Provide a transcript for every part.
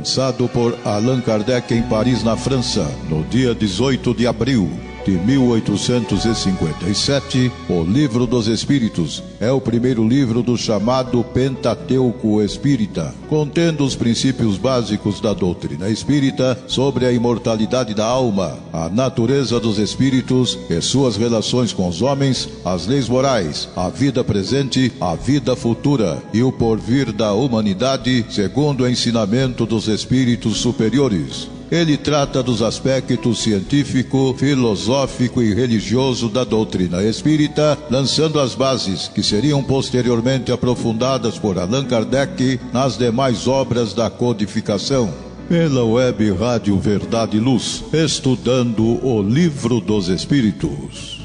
lançado por Allan Kardec em Paris, na França, no dia 18 de abril de 1857, o Livro dos Espíritos é o primeiro livro do chamado Pentateuco Espírita, contendo os princípios básicos da doutrina espírita sobre a imortalidade da alma, a natureza dos espíritos e suas relações com os homens, as leis morais, a vida presente, a vida futura e o porvir da humanidade, segundo o ensinamento dos espíritos superiores. Ele trata dos aspectos científico, filosófico e religioso da doutrina espírita, lançando as bases que seriam posteriormente aprofundadas por Allan Kardec nas demais obras da codificação. Pela web Rádio Verdade e Luz, estudando o Livro dos Espíritos.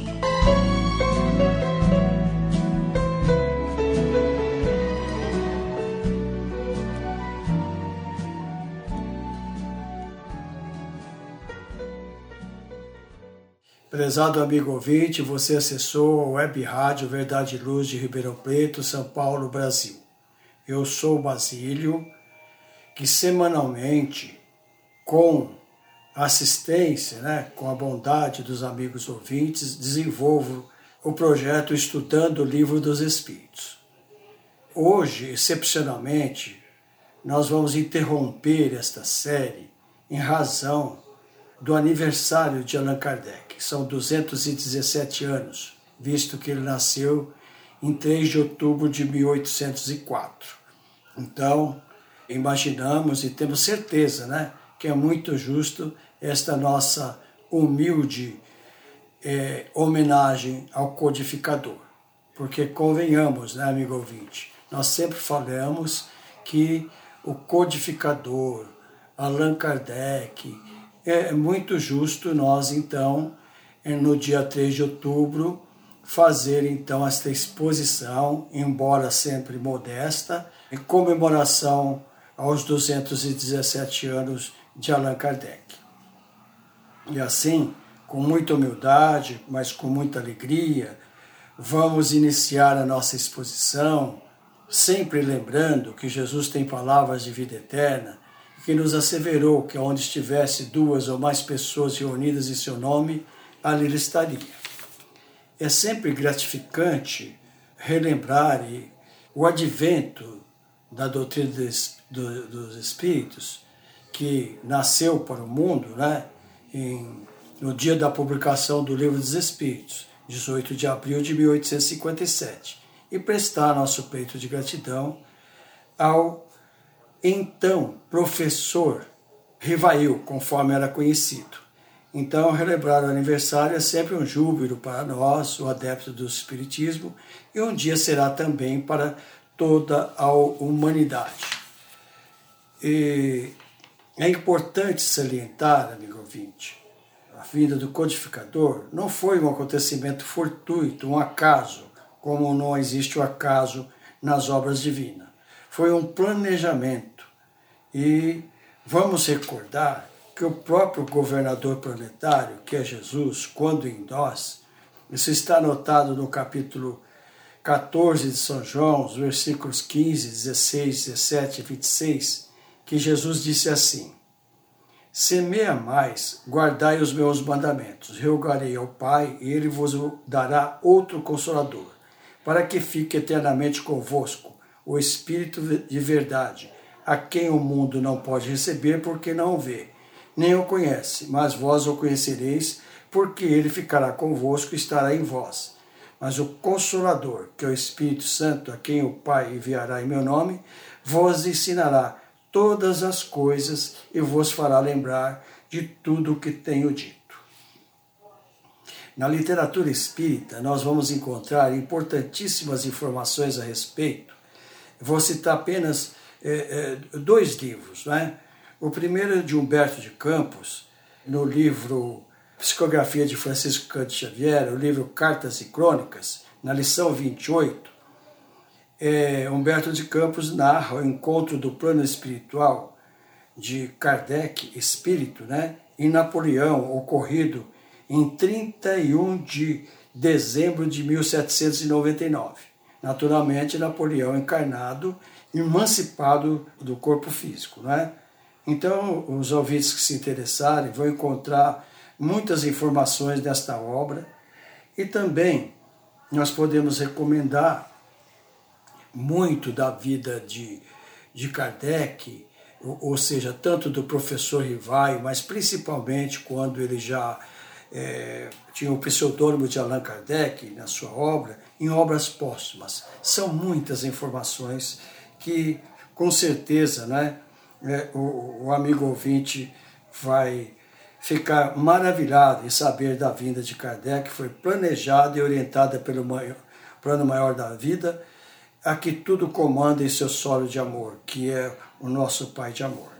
Prezado amigo ouvinte, você acessou a Web Rádio Verdade e Luz de Ribeirão Preto, São Paulo, Brasil. Eu sou o Basílio, que semanalmente, com assistência, né, com a bondade dos amigos ouvintes, desenvolvo o projeto Estudando o Livro dos Espíritos. Hoje, excepcionalmente, nós vamos interromper esta série em razão do aniversário de Allan Kardec, são 217 anos, visto que ele nasceu em 3 de outubro de 1804. Então, imaginamos e temos certeza né, que é muito justo esta nossa humilde é, homenagem ao codificador. Porque convenhamos, né, amigo ouvinte, nós sempre falamos que o codificador, Allan Kardec, é muito justo nós, então, no dia 3 de outubro, fazer então esta exposição, embora sempre modesta, em comemoração aos 217 anos de Allan Kardec. E assim, com muita humildade, mas com muita alegria, vamos iniciar a nossa exposição, sempre lembrando que Jesus tem palavras de vida eterna que nos asseverou que onde estivesse duas ou mais pessoas reunidas em seu nome, ali ele estaria. É sempre gratificante relembrar o advento da doutrina dos, Espíritos, que nasceu para o mundo né, em, no dia da publicação do Livro dos Espíritos, 18 de abril de 1857, e prestar nosso peito de gratidão ao então professor Rivail, conforme era conhecido. Então, relembrar o aniversário é sempre um júbilo para nós, o adepto do Espiritismo, e um dia será também para toda a humanidade. E é importante salientar, amigo ouvinte, a vinda do codificador não foi um acontecimento fortuito, um acaso, como não existe o acaso nas obras divinas. Foi um planejamento e vamos recordar que o próprio governador planetário, que é Jesus, quando em nós, isso está anotado no capítulo 14 de São João, os versículos 15, 16, 17 e 26, que Jesus disse assim: Semeia mais, guardai os meus mandamentos, rogarei ao Pai, e ele vos dará outro consolador, para que fique eternamente convosco, o Espírito de verdade a quem o mundo não pode receber porque não o vê, nem o conhece, mas vós o conhecereis, porque ele ficará convosco e estará em vós. Mas o Consolador, que é o Espírito Santo, a quem o Pai enviará em meu nome, vos ensinará todas as coisas e vos fará lembrar de tudo o que tenho dito. Na literatura espírita, nós vamos encontrar importantíssimas informações a respeito. Vou citar apenas é, é, dois livros. Né? O primeiro é de Humberto de Campos, no livro Psicografia de Francisco Canto Xavier, o livro Cartas e Crônicas, na lição 28, é, Humberto de Campos narra o encontro do plano espiritual de Kardec, espírito, né, em Napoleão, ocorrido em 31 de dezembro de 1799. Naturalmente, Napoleão encarnado emancipado do corpo físico, não é? Então, os ouvintes que se interessarem vão encontrar muitas informações desta obra e também nós podemos recomendar muito da vida de, de Kardec, ou, seja, tanto do professor Rivaio, mas principalmente quando ele já é, tinha o pseudônimo de Allan Kardec na sua obra, em obras póstumas. São muitas informações que, com certeza, né, é, o, o amigo ouvinte vai ficar maravilhado em saber da vinda de Kardec, foi planejada e orientada pelo maior, plano maior da vida, a que tudo comanda em seu solo de amor, que é o nosso Pai de amor.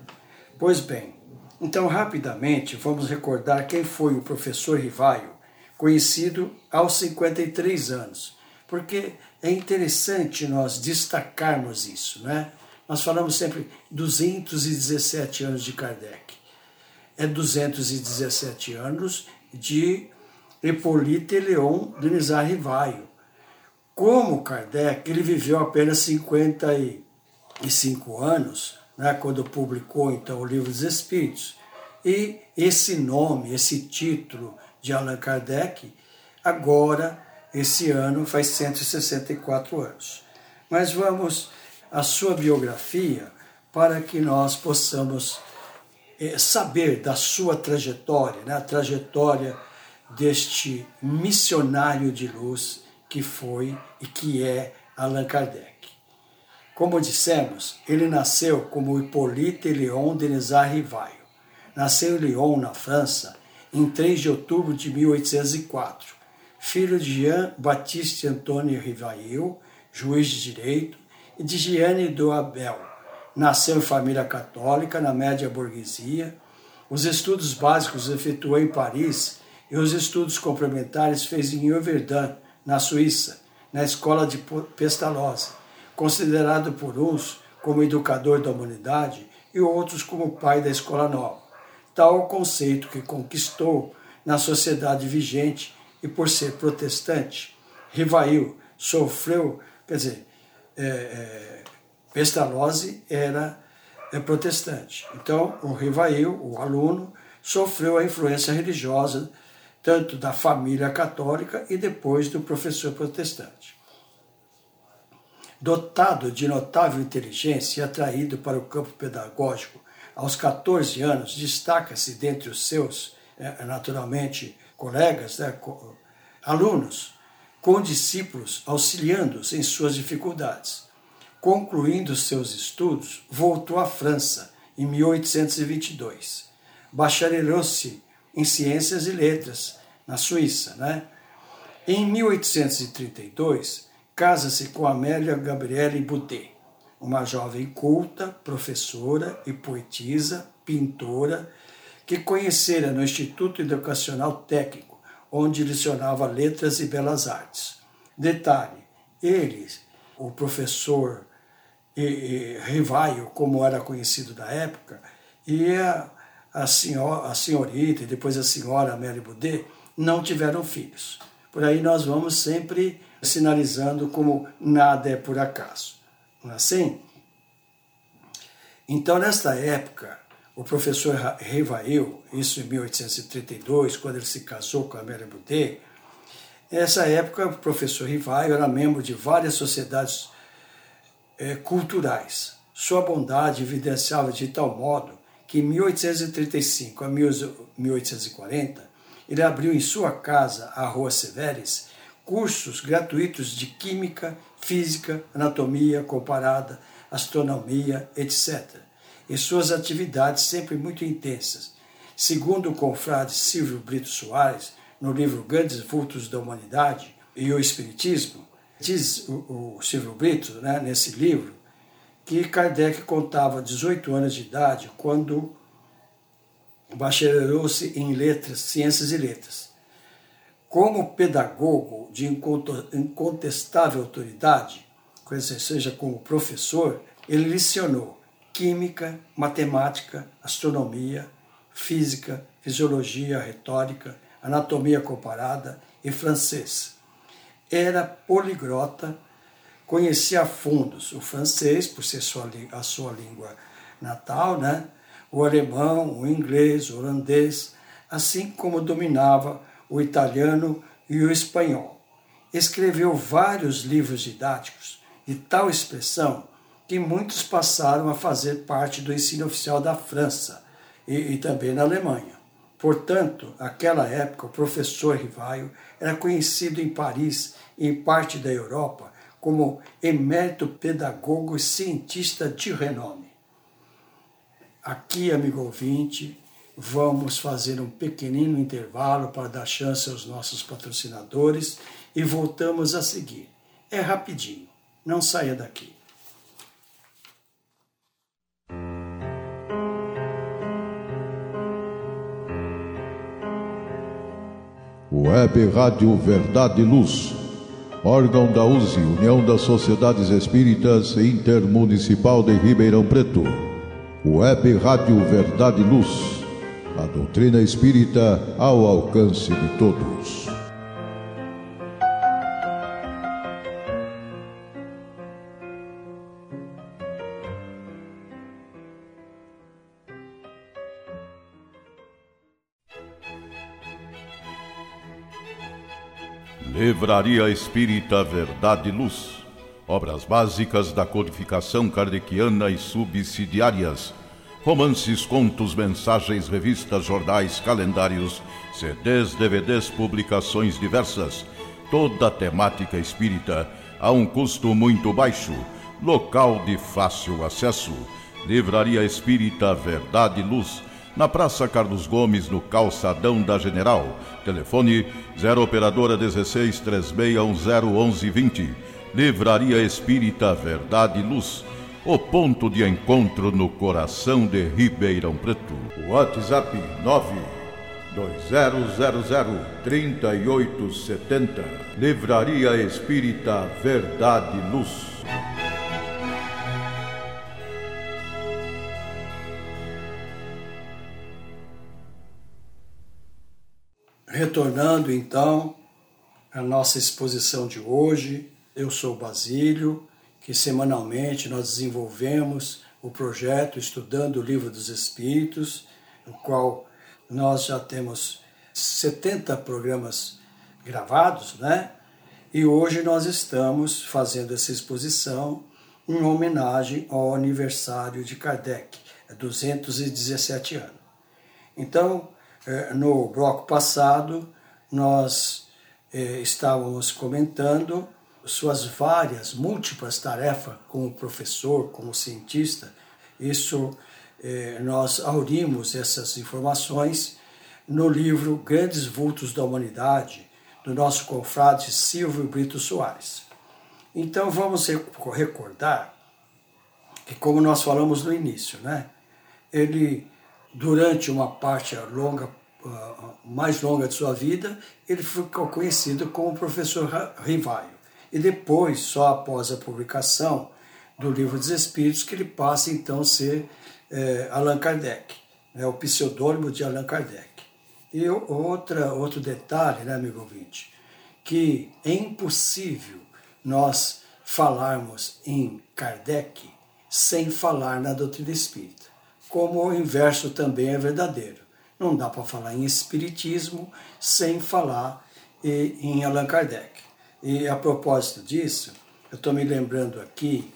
Pois bem, então rapidamente vamos recordar quem foi o professor Rivaio, conhecido aos 53 anos, porque é interessante nós destacarmos isso, né? Nós falamos sempre 217 anos de Kardec é 217 anos de Hippolyte Leon Denisard Rivaio. Como Kardec, ele viveu apenas 55 anos, né, quando publicou então o Livro dos Espíritos. E esse nome, esse título de Allan Kardec, agora, esse ano, faz 164 anos. Mas vamos à sua biografia para que nós possamos é, saber da sua trajetória, né? a trajetória deste missionário de luz que foi e que é Allan Kardec. Como dissemos, ele nasceu como Hippolyte Léon Denisard Rivaio. Nasceu em Lyon, na França, em 3 de outubro de 1804, filho de Jean-Baptiste Antônio Rivail, juiz de direito, de Jeanne do Abel, Nasceu em família católica, na média burguesia. Os estudos básicos efetuou em Paris e os estudos complementares fez em Yverdun, na Suíça, na escola de Pestalozzi, considerado por uns como educador da humanidade e outros como pai da escola nova. Tal conceito que conquistou na sociedade vigente e por ser protestante, Rivail sofreu, quer dizer, é, é, Pestalozzi era é, protestante. Então, o Rivail, o aluno, sofreu a influência religiosa tanto da família católica e depois do professor protestante. Dotado de notável inteligência e atraído para o campo pedagógico aos 14 anos, destaca-se dentre os seus, é, naturalmente, colegas, né, alunos, com discípulos auxiliando-os em suas dificuldades concluindo seus estudos, voltou à França em 1822. Bacharelou-se em Ciências e Letras na Suíça. Né? Em 1832, casa-se com Amélia Gabriele Boudet, uma jovem culta, professora e poetisa, pintora, que conhecera no Instituto Educacional Técnico, onde lecionava Letras e Belas Artes. Detalhe, ele, o professor e, e Rivaio, como era conhecido da época, e a, a, senhora, a senhorita e depois a senhora Mary Boudet não tiveram filhos. Por aí nós vamos sempre sinalizando como nada é por acaso. Não é assim? Então, nesta época, o professor Rivail, isso em 1832, quando ele se casou com a Mary Boudet, nessa época o professor Rivail era membro de várias sociedades é, culturais. Sua bondade evidenciava de tal modo que em 1835 a 1840 ele abriu em sua casa, a Rua Severes, cursos gratuitos de química, física, anatomia comparada, astronomia, etc. E suas atividades sempre muito intensas. Segundo o confrade Silvio Brito Soares, no livro Grandes Vultos da Humanidade e o Espiritismo, Diz o, o Silvio Brito, né, nesse livro, que Kardec contava 18 anos de idade quando bacharelou-se em letras, ciências e letras. Como pedagogo de incontestável autoridade, seja como professor, ele licionou química, matemática, astronomia, física, fisiologia, retórica, anatomia comparada e francês era poliglota, conhecia a fundo o francês, por ser sua, a sua língua natal, né? o alemão, o inglês, o holandês, assim como dominava o italiano e o espanhol. Escreveu vários livros didáticos de tal expressão que muitos passaram a fazer parte do ensino oficial da França e, e também na Alemanha. Portanto, naquela época, o professor Rivaio era conhecido em Paris e em parte da Europa como emérito pedagogo e cientista de renome. Aqui, amigo ouvinte, vamos fazer um pequenino intervalo para dar chance aos nossos patrocinadores e voltamos a seguir. É rapidinho, não saia daqui. Web Rádio Verdade e Luz, órgão da USE, União das Sociedades Espíritas Intermunicipal de Ribeirão Preto. Web Rádio Verdade e Luz, a doutrina espírita ao alcance de todos. Livraria Espírita Verdade e Luz. Obras básicas da codificação kardeciana e subsidiárias. Romances, contos, mensagens, revistas, jornais, calendários, CDs, DVDs, publicações diversas. Toda a temática espírita a um custo muito baixo. Local de fácil acesso. Livraria Espírita Verdade e Luz na Praça Carlos Gomes, no Calçadão da General. Telefone 0 Operadora 16 3610 1120. Livraria Espírita Verdade e Luz. O ponto de encontro no coração de Ribeirão Preto. WhatsApp 9 2000 3870. Livraria Espírita Verdade e Luz. Retornando então à nossa exposição de hoje, eu sou Basílio, que semanalmente nós desenvolvemos o projeto Estudando o Livro dos Espíritos, no qual nós já temos 70 programas gravados, né? E hoje nós estamos fazendo essa exposição em homenagem ao aniversário de Kardec, 217 anos. Então, é, no bloco passado, nós é, estávamos comentando suas várias, múltiplas tarefas como professor, como cientista. Isso, é, nós aurimos essas informações no livro Grandes Vultos da Humanidade, do nosso confrade Silvio Brito Soares. Então, vamos recordar que, como nós falamos no início, né, ele durante uma parte longa, uh, mais longa de sua vida, ele ficou conhecido como professor Rivaio. E depois, só após a publicação do Livro dos Espíritos, que ele passa então a ser eh, Allan Kardec, né, o pseudônimo de Allan Kardec. E outra, outro detalhe, né, amigo ouvinte, que é impossível nós falarmos em Kardec sem falar na doutrina espírita como o inverso também é verdadeiro. Não dá para falar em Espiritismo sem falar em Allan Kardec. E a propósito disso, eu estou me lembrando aqui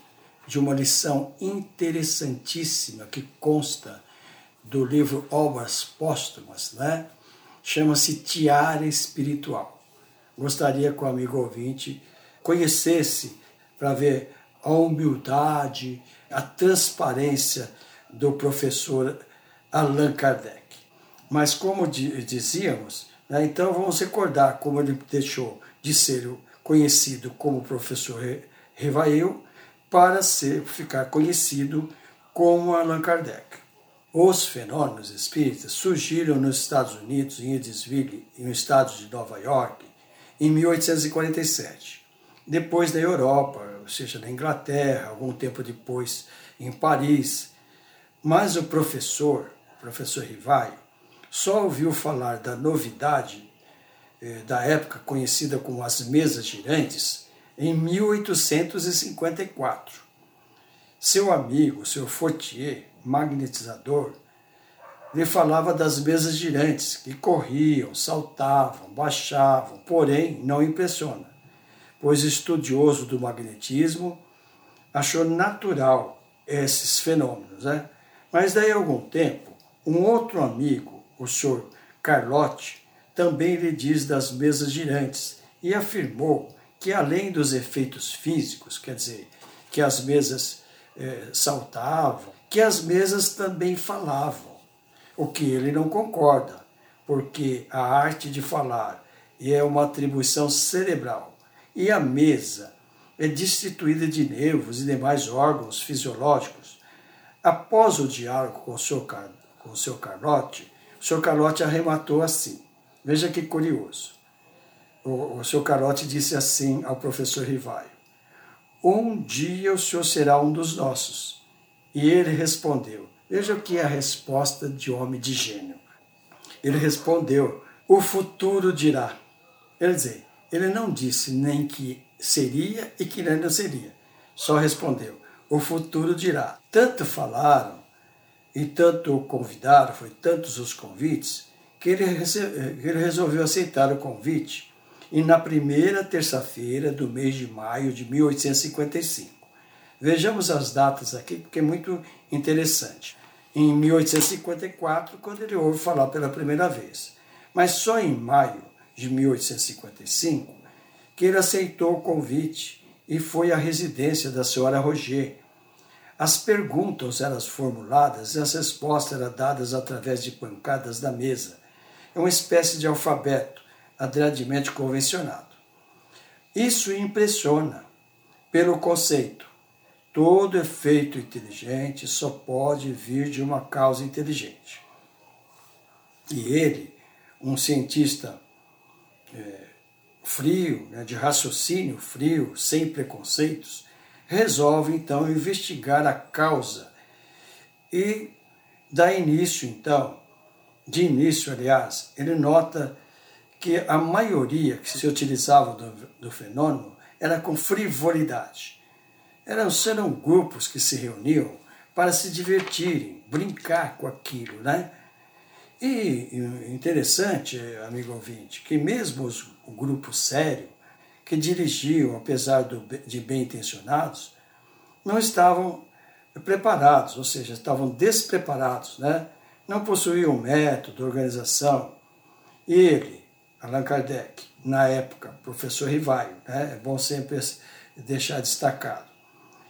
de uma lição interessantíssima que consta do livro Obras Póstumas, né? chama-se Tiara Espiritual. Gostaria que o amigo ouvinte conhecesse para ver a humildade, a transparência do professor Allan Kardec. Mas, como dizíamos, né, então vamos recordar como ele deixou de ser conhecido como professor Revail para ser, ficar conhecido como Allan Kardec. Os fenômenos espíritas surgiram nos Estados Unidos, em Edisville, no estado de Nova York, em 1847. Depois da Europa, ou seja, na Inglaterra, algum tempo depois em Paris, mas o professor, o professor Rivaio, só ouviu falar da novidade eh, da época conhecida como as mesas girantes em 1854. Seu amigo, seu Fortier, magnetizador, ele falava das mesas girantes que corriam, saltavam, baixavam, porém não impressiona, pois estudioso do magnetismo achou natural esses fenômenos. Né? Mas daí a algum tempo, um outro amigo, o senhor Carlotti, também lhe diz das mesas girantes e afirmou que além dos efeitos físicos, quer dizer, que as mesas eh, saltavam, que as mesas também falavam o que ele não concorda, porque a arte de falar é uma atribuição cerebral e a mesa é destituída de nervos e demais órgãos fisiológicos. Após o diálogo com o seu, com o seu Carlote, o seu Carlote arrematou assim. Veja que curioso. O, o seu Carlote disse assim ao professor Rivaio: Um dia o senhor será um dos nossos. E ele respondeu: Veja o que é a resposta de homem de gênio. Ele respondeu: O futuro dirá. Quer dizer, ele não disse nem que seria e que não seria. Só respondeu: O futuro dirá. Tanto falaram e tanto o convidaram, foi tantos os convites, que ele, ele resolveu aceitar o convite. E na primeira terça-feira do mês de maio de 1855. Vejamos as datas aqui, porque é muito interessante em 1854, quando ele ouve falar pela primeira vez. Mas só em maio de 1855 que ele aceitou o convite e foi à residência da senhora Roger. As perguntas eram formuladas e as respostas eram dadas através de pancadas da mesa. É uma espécie de alfabeto adredemente convencionado. Isso impressiona pelo conceito Todo efeito inteligente só pode vir de uma causa inteligente. E ele, um cientista é, frio, né, de raciocínio frio, sem preconceitos, resolve então investigar a causa e dá início então, de início aliás, ele nota que a maioria que se utilizava do, do fenômeno era com frivolidade eram, eram grupos que se reuniam para se divertirem, brincar com aquilo, né? E interessante, amigo ouvinte, que mesmo os, o grupo sério, que dirigiam, apesar de bem intencionados, não estavam preparados, ou seja, estavam despreparados, né? não possuíam método, organização. Ele, Allan Kardec, na época, professor Rivaio, né? é bom sempre deixar destacado,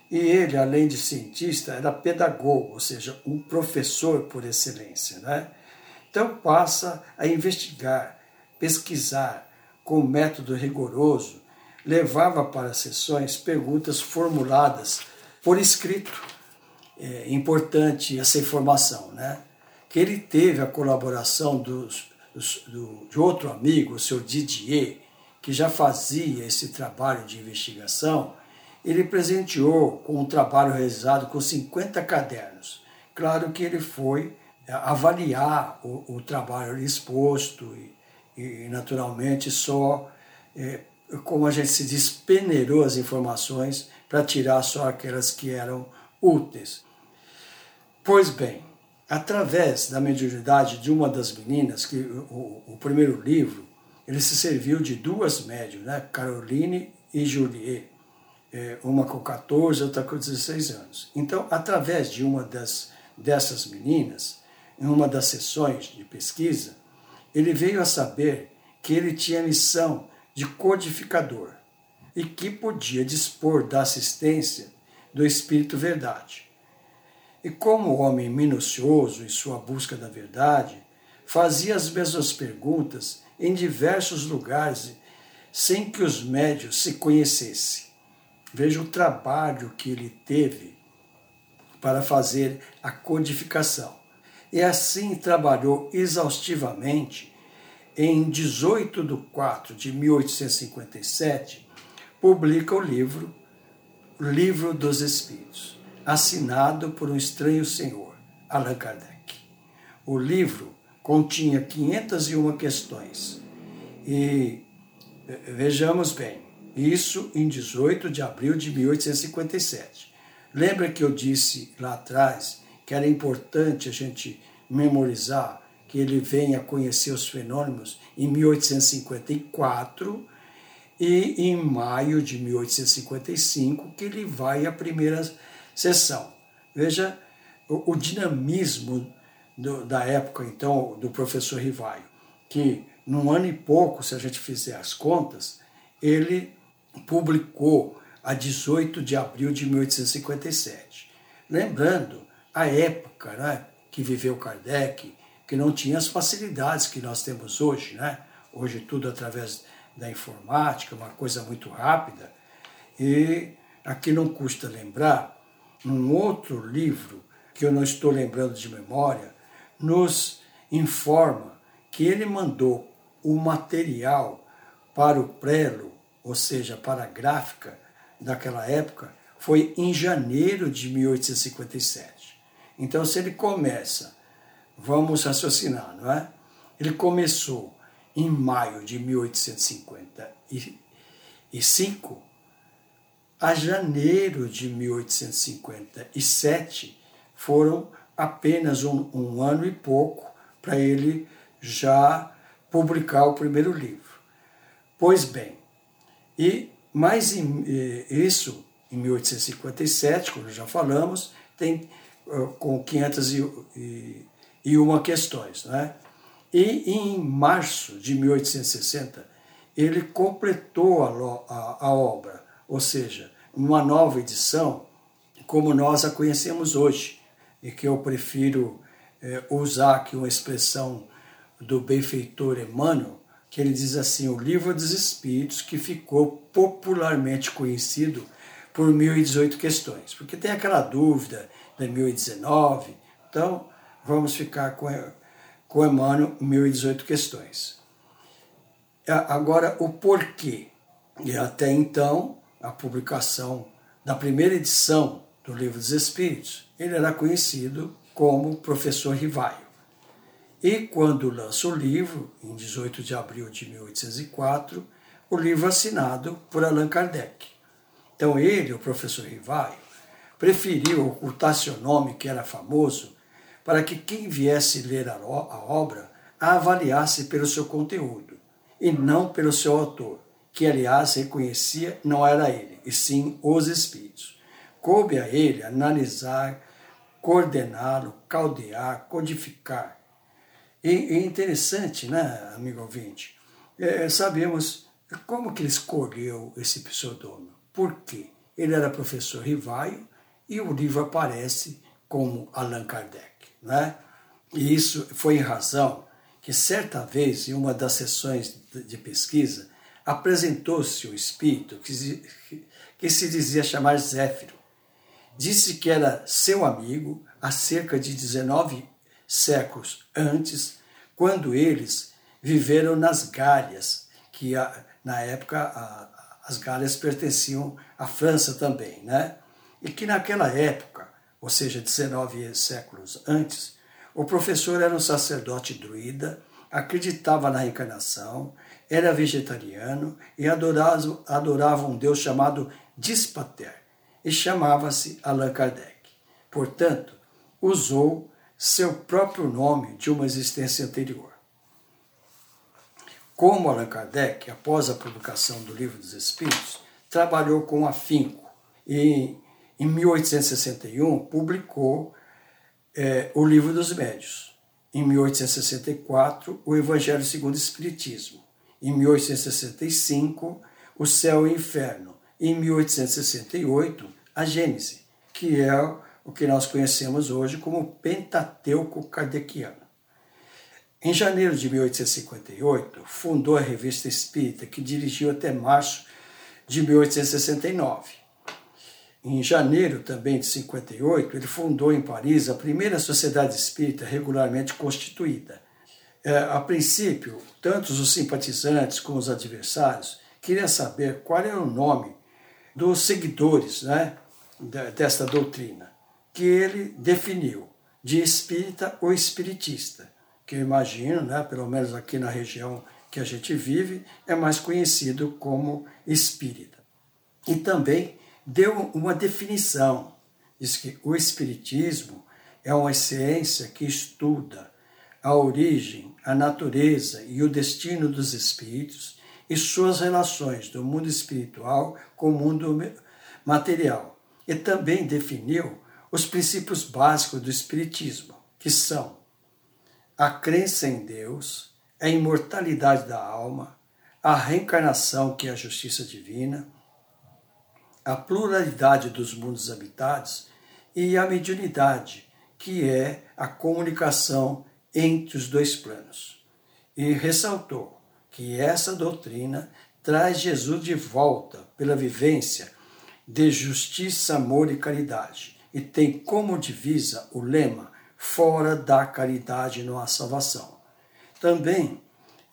e ele, além de cientista, era pedagogo, ou seja, um professor por excelência. Né? Então passa a investigar, pesquisar com método rigoroso, levava para sessões perguntas formuladas por escrito. É importante essa informação, né? Que ele teve a colaboração dos, do, de outro amigo, o seu Didier, que já fazia esse trabalho de investigação ele presenteou com um trabalho realizado com 50 cadernos. Claro que ele foi é, avaliar o, o trabalho exposto e, e, naturalmente, só, é, como a gente se diz, peneirou as informações para tirar só aquelas que eram úteis. Pois bem, através da mediunidade de uma das meninas, que o, o primeiro livro, ele se serviu de duas médias, né? Caroline e Juliet é, uma com 14, outra com 16 anos. Então, através de uma das, dessas meninas, em uma das sessões de pesquisa, ele veio a saber que ele tinha missão de codificador e que podia dispor da assistência do Espírito Verdade. E como homem minucioso em sua busca da verdade, fazia as mesmas perguntas em diversos lugares sem que os médios se conhecessem. Veja o trabalho que ele teve para fazer a codificação. E assim trabalhou exaustivamente. Em 18 de 4 de 1857, publica o livro Livro dos Espíritos, assinado por um estranho senhor, Allan Kardec. O livro continha 501 questões. E vejamos bem, isso em 18 de abril de 1857. Lembra que eu disse lá atrás que era importante a gente memorizar que ele vem a conhecer os fenômenos em 1854 e em maio de 1855 que ele vai à primeira sessão. Veja o, o dinamismo do, da época, então, do professor Rivaio, que num ano e pouco, se a gente fizer as contas, ele publicou a 18 de abril de 1857. Lembrando a época né, que viveu Kardec, que não tinha as facilidades que nós temos hoje, né? Hoje tudo através da informática, uma coisa muito rápida. E aqui não custa lembrar, num outro livro, que eu não estou lembrando de memória, nos informa que ele mandou o material para o prelo, ou seja, para a gráfica daquela época, foi em janeiro de 1857. Então, se ele começa, vamos raciocinar, não é? Ele começou em maio de 1855, a janeiro de 1857 foram apenas um, um ano e pouco para ele já publicar o primeiro livro. Pois bem, e mais em, isso em 1857, como já falamos, tem com 501 questões, né? E em março de 1860, ele completou a, a, a obra, ou seja, uma nova edição, como nós a conhecemos hoje, e que eu prefiro é, usar aqui uma expressão do benfeitor Emmanuel, que ele diz assim: o Livro dos Espíritos, que ficou popularmente conhecido por 1018 questões, porque tem aquela dúvida de 1019, então vamos ficar com com Emmanuel, 1018 questões. Agora, o porquê. E até então, a publicação da primeira edição do Livro dos Espíritos, ele era conhecido como Professor Rivaio. E quando lança o livro, em 18 de abril de 1804, o livro assinado por Allan Kardec. Então ele, o professor Rivaio, preferiu ocultar seu nome, que era famoso, para que quem viesse ler a, obra a avaliasse pelo seu conteúdo e não pelo seu autor, que aliás reconhecia não era ele, e sim os espíritos. Coube a ele analisar, coordená-lo, caldear, codificar. E é interessante, né, amigo ouvinte? É, sabemos como que ele escolheu esse pseudônimo. Por quê? Ele era professor Rivaio e o livro aparece como Allan Kardec. Né? E isso foi em razão que, certa vez, em uma das sessões de pesquisa, apresentou-se o espírito que se, que se dizia chamar Zéfiro. Disse que era seu amigo há cerca de 19 séculos antes, quando eles viveram nas Gálias, que na época as Gálias pertenciam à França também, né? E que naquela época ou seja, 19 séculos antes, o professor era um sacerdote druida, acreditava na reencarnação, era vegetariano e adorava, adorava um deus chamado Dispater e chamava-se Allan Kardec. Portanto, usou seu próprio nome de uma existência anterior. Como Allan Kardec, após a publicação do Livro dos Espíritos, trabalhou com afinco e em 1861, publicou é, o Livro dos Médios. Em 1864, o Evangelho segundo o Espiritismo. Em 1865, o Céu e o Inferno. Em 1868, a Gênese, que é o que nós conhecemos hoje como Pentateuco Kardeciano. Em janeiro de 1858, fundou a Revista Espírita, que dirigiu até março de 1869. Em janeiro também de 58, ele fundou em Paris a primeira sociedade espírita regularmente constituída. É, a princípio, tanto os simpatizantes como os adversários queriam saber qual era o nome dos seguidores né, desta doutrina, que ele definiu de espírita ou espiritista, que eu imagino, né, pelo menos aqui na região que a gente vive, é mais conhecido como espírita. E também deu uma definição. Diz que o Espiritismo é uma ciência que estuda a origem, a natureza e o destino dos espíritos e suas relações do mundo espiritual com o mundo material. E também definiu os princípios básicos do espiritismo, que são a crença em Deus, a imortalidade da alma, a reencarnação, que é a justiça divina, a pluralidade dos mundos habitados e a mediunidade, que é a comunicação entre os dois planos. E ressaltou que essa doutrina traz Jesus de volta pela vivência de justiça, amor e caridade, e tem como divisa o lema: fora da caridade não há salvação. Também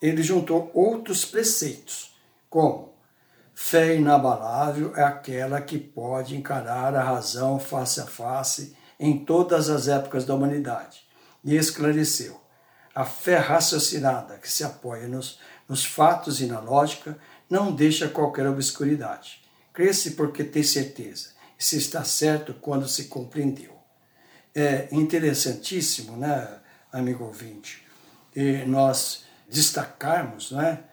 ele juntou outros preceitos, como fé inabalável é aquela que pode encarar a razão face a face em todas as épocas da humanidade. E esclareceu: a fé raciocinada que se apoia nos, nos fatos e na lógica não deixa qualquer obscuridade. Cresce porque tem certeza, e se está certo quando se compreendeu. É interessantíssimo, né, amigo ouvinte, e nós destacarmos né,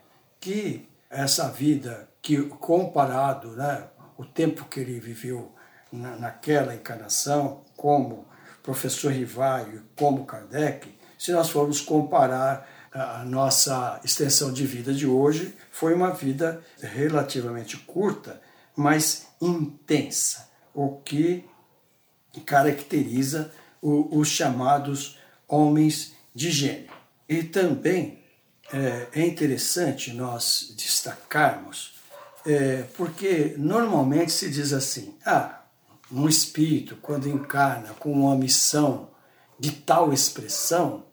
que essa vida, que comparado, né, o tempo que ele viveu na, naquela encarnação, como professor Rivaio, como Kardec, se nós formos comparar a nossa extensão de vida de hoje, foi uma vida relativamente curta, mas intensa, o que caracteriza o, os chamados homens de gênio. E também é, é interessante nós destacarmos, é, porque normalmente se diz assim: ah, um espírito, quando encarna com uma missão de tal expressão,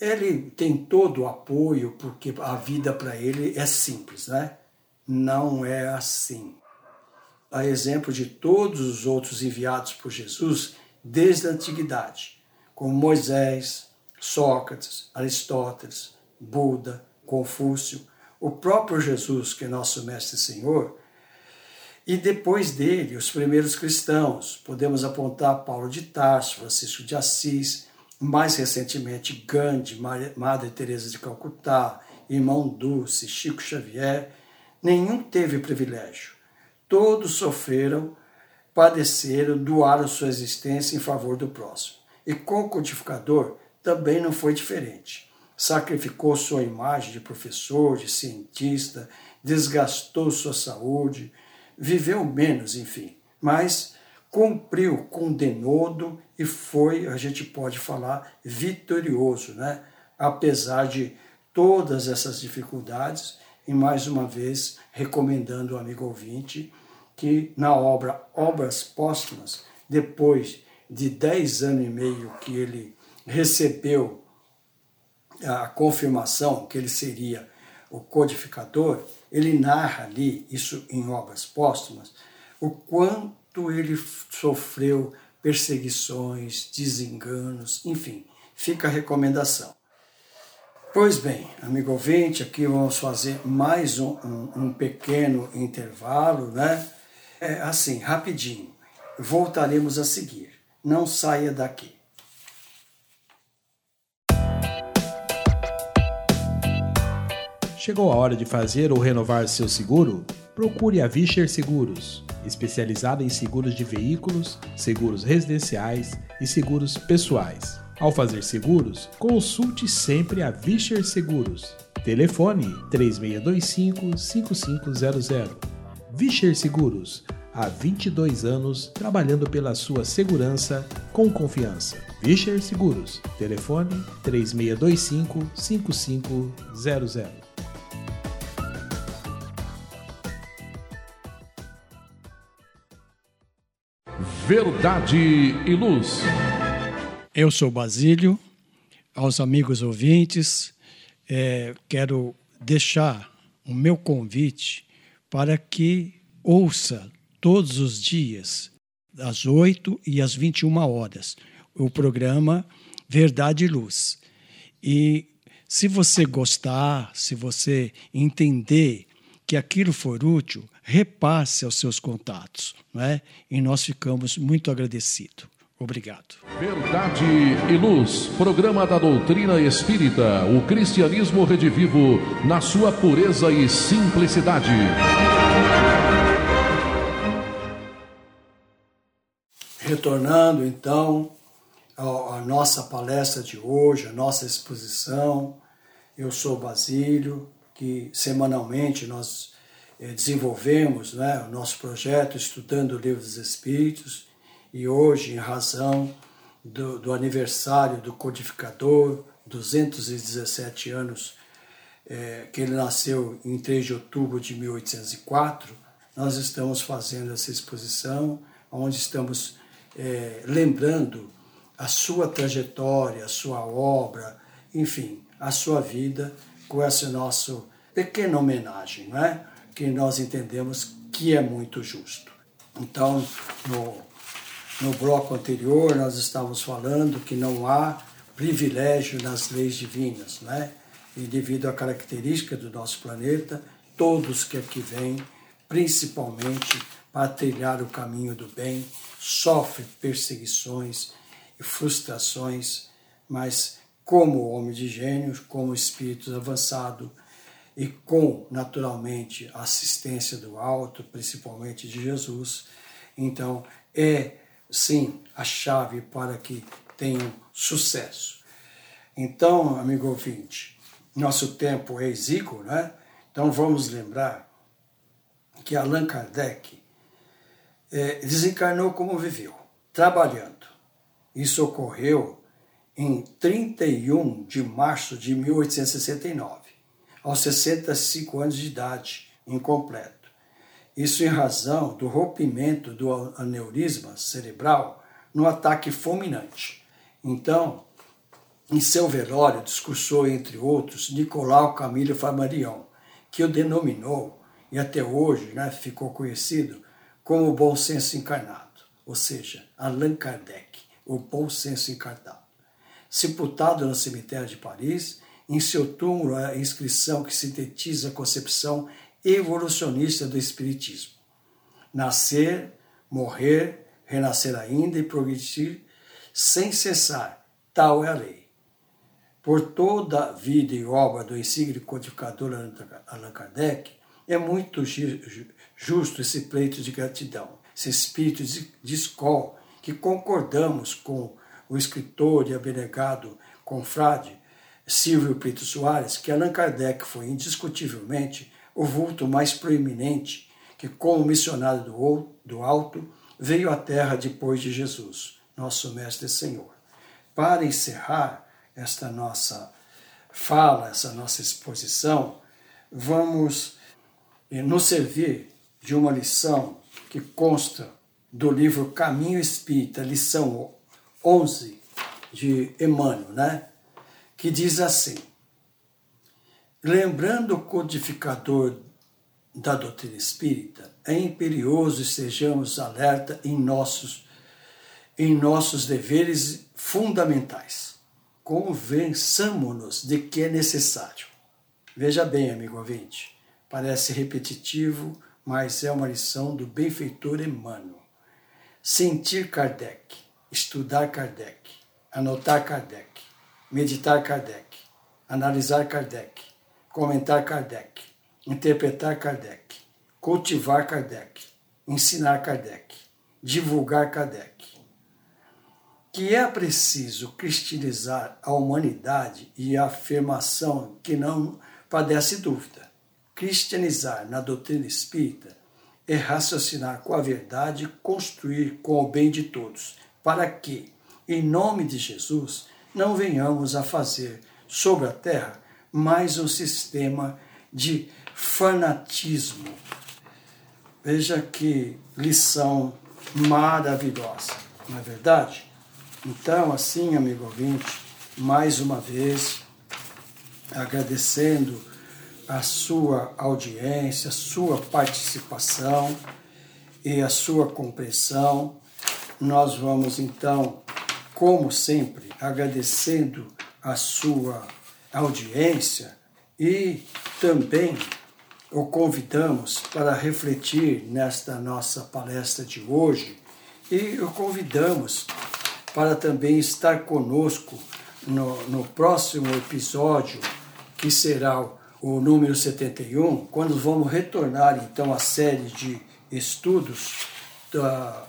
ele tem todo o apoio, porque a vida para ele é simples, né? Não é assim. A exemplo de todos os outros enviados por Jesus desde a antiguidade, como Moisés, Sócrates, Aristóteles, Buda, Confúcio, o próprio Jesus, que é nosso Mestre e Senhor, e depois dele, os primeiros cristãos. Podemos apontar Paulo de Tarso, Francisco de Assis, mais recentemente Gandhi, Madre Teresa de Calcutá, Irmão Dulce, Chico Xavier. Nenhum teve privilégio. Todos sofreram, padeceram, doaram sua existência em favor do próximo. E com o codificador também não foi diferente. Sacrificou sua imagem de professor, de cientista, desgastou sua saúde, viveu menos, enfim, mas cumpriu com denodo e foi, a gente pode falar, vitorioso, né? apesar de todas essas dificuldades, e mais uma vez recomendando ao amigo ouvinte que na obra Obras Póstumas, depois de dez anos e meio que ele recebeu a confirmação que ele seria o codificador, ele narra ali, isso em obras póstumas, o quanto ele sofreu perseguições, desenganos, enfim, fica a recomendação. Pois bem, amigo ouvinte, aqui vamos fazer mais um, um, um pequeno intervalo, né? É assim, rapidinho. Voltaremos a seguir. Não saia daqui. Chegou a hora de fazer ou renovar seu seguro? Procure a Vischer Seguros, especializada em seguros de veículos, seguros residenciais e seguros pessoais. Ao fazer seguros, consulte sempre a Vischer Seguros. Telefone 3625-5500. Vischer Seguros, há 22 anos trabalhando pela sua segurança com confiança. Vischer Seguros. Telefone 3625-5500. Verdade e Luz. Eu sou Basílio, aos amigos ouvintes, é, quero deixar o meu convite para que ouça todos os dias, às 8 e às 21 horas, o programa Verdade e Luz. E se você gostar, se você entender que aquilo for útil, repasse aos seus contatos, não é? E nós ficamos muito agradecidos. Obrigado. Verdade e Luz, programa da doutrina espírita, o cristianismo redivivo na sua pureza e simplicidade. Retornando então à nossa palestra de hoje, a nossa exposição, eu sou Basílio, que semanalmente nós eh, desenvolvemos né, o nosso projeto Estudando o Livro dos Espíritos e hoje, em razão do, do aniversário do codificador, 217 anos é, que ele nasceu em 3 de outubro de 1804, nós estamos fazendo essa exposição, onde estamos é, lembrando a sua trajetória, a sua obra, enfim, a sua vida com essa nossa pequena homenagem, não é? que nós entendemos que é muito justo. Então, no no bloco anterior, nós estávamos falando que não há privilégio nas leis divinas, né? E devido à característica do nosso planeta, todos que aqui vêm, principalmente para trilhar o caminho do bem, sofrem perseguições e frustrações, mas como homem de gênio, como espírito avançado e com, naturalmente, a assistência do alto, principalmente de Jesus, então é sim, a chave para que tenham sucesso. Então, amigo ouvinte, nosso tempo é exíguo, né? Então vamos lembrar que Allan Kardec é, desencarnou como viveu, trabalhando. Isso ocorreu em 31 de março de 1869, aos 65 anos de idade, incompleto. Isso em razão do rompimento do aneurisma cerebral no ataque fulminante. Então, em seu velório, discursou, entre outros, Nicolau Camilo Flammarion, que o denominou, e até hoje né, ficou conhecido, como o bom senso encarnado, ou seja, Allan Kardec, o bom senso encarnado. Sepultado no cemitério de Paris, em seu túmulo a inscrição que sintetiza a concepção evolucionista do Espiritismo. Nascer, morrer, renascer ainda e progredir sem cessar, tal é a lei. Por toda a vida e obra do insigne codificador Allan Kardec, é muito justo esse pleito de gratidão, esse espírito de escola que concordamos com o escritor e abnegado confrade Silvio Preto Soares, que Allan Kardec foi indiscutivelmente o vulto mais proeminente que, como missionário do, do alto, veio à terra depois de Jesus, nosso Mestre e Senhor. Para encerrar esta nossa fala, essa nossa exposição, vamos eh, nos servir de uma lição que consta do livro Caminho Espírita, lição 11 de Emmanuel, né? que diz assim: Lembrando o codificador da doutrina espírita, é imperioso estejamos alerta em nossos, em nossos deveres fundamentais. Convençamos-nos de que é necessário. Veja bem, amigo ouvinte, parece repetitivo, mas é uma lição do benfeitor Emmanuel. Sentir Kardec, estudar Kardec, anotar Kardec, meditar Kardec, analisar Kardec, comentar Kardec, interpretar Kardec, cultivar Kardec, ensinar Kardec, divulgar Kardec. Que é preciso cristianizar a humanidade e a afirmação que não padece dúvida. Cristianizar na doutrina espírita é raciocinar com a verdade e construir com o bem de todos, para que, em nome de Jesus, não venhamos a fazer sobre a terra mais um sistema de fanatismo. Veja que lição maravilhosa, não é verdade? Então, assim, amigo ouvinte, mais uma vez, agradecendo a sua audiência, a sua participação e a sua compreensão, nós vamos então, como sempre, agradecendo a sua audiência e também o convidamos para refletir nesta nossa palestra de hoje. E o convidamos para também estar conosco no, no próximo episódio, que será o, o número 71, quando vamos retornar então à série de estudos da,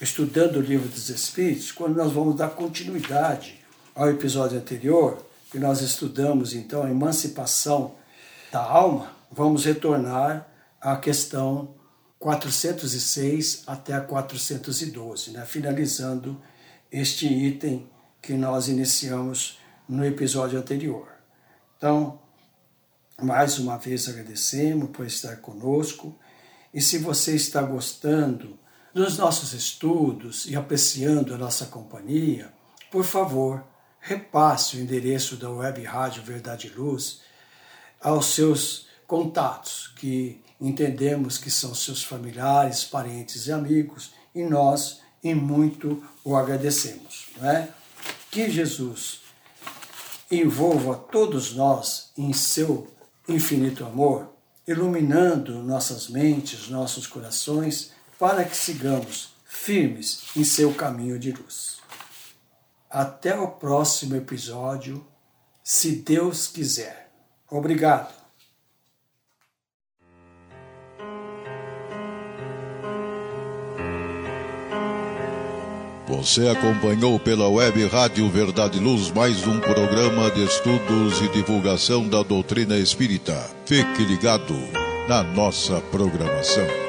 estudando o livro dos Espíritos, quando nós vamos dar continuidade ao episódio anterior, que nós estudamos então a emancipação da alma, vamos retornar à questão 406 até a 412, né? finalizando este item que nós iniciamos no episódio anterior. Então, mais uma vez agradecemos por estar conosco e se você está gostando dos nossos estudos e apreciando a nossa companhia, por favor, repasse o endereço da Web Rádio Verdade e Luz aos seus contatos, que entendemos que são seus familiares, parentes e amigos, e nós em muito o agradecemos. Não é? Que Jesus envolva todos nós em seu infinito amor, iluminando nossas mentes, nossos corações, para que sigamos firmes em seu caminho de luz. Até o próximo episódio, se Deus quiser. Obrigado. Você acompanhou pela web Rádio Verdade Luz mais um programa de estudos e divulgação da doutrina espírita. Fique ligado na nossa programação.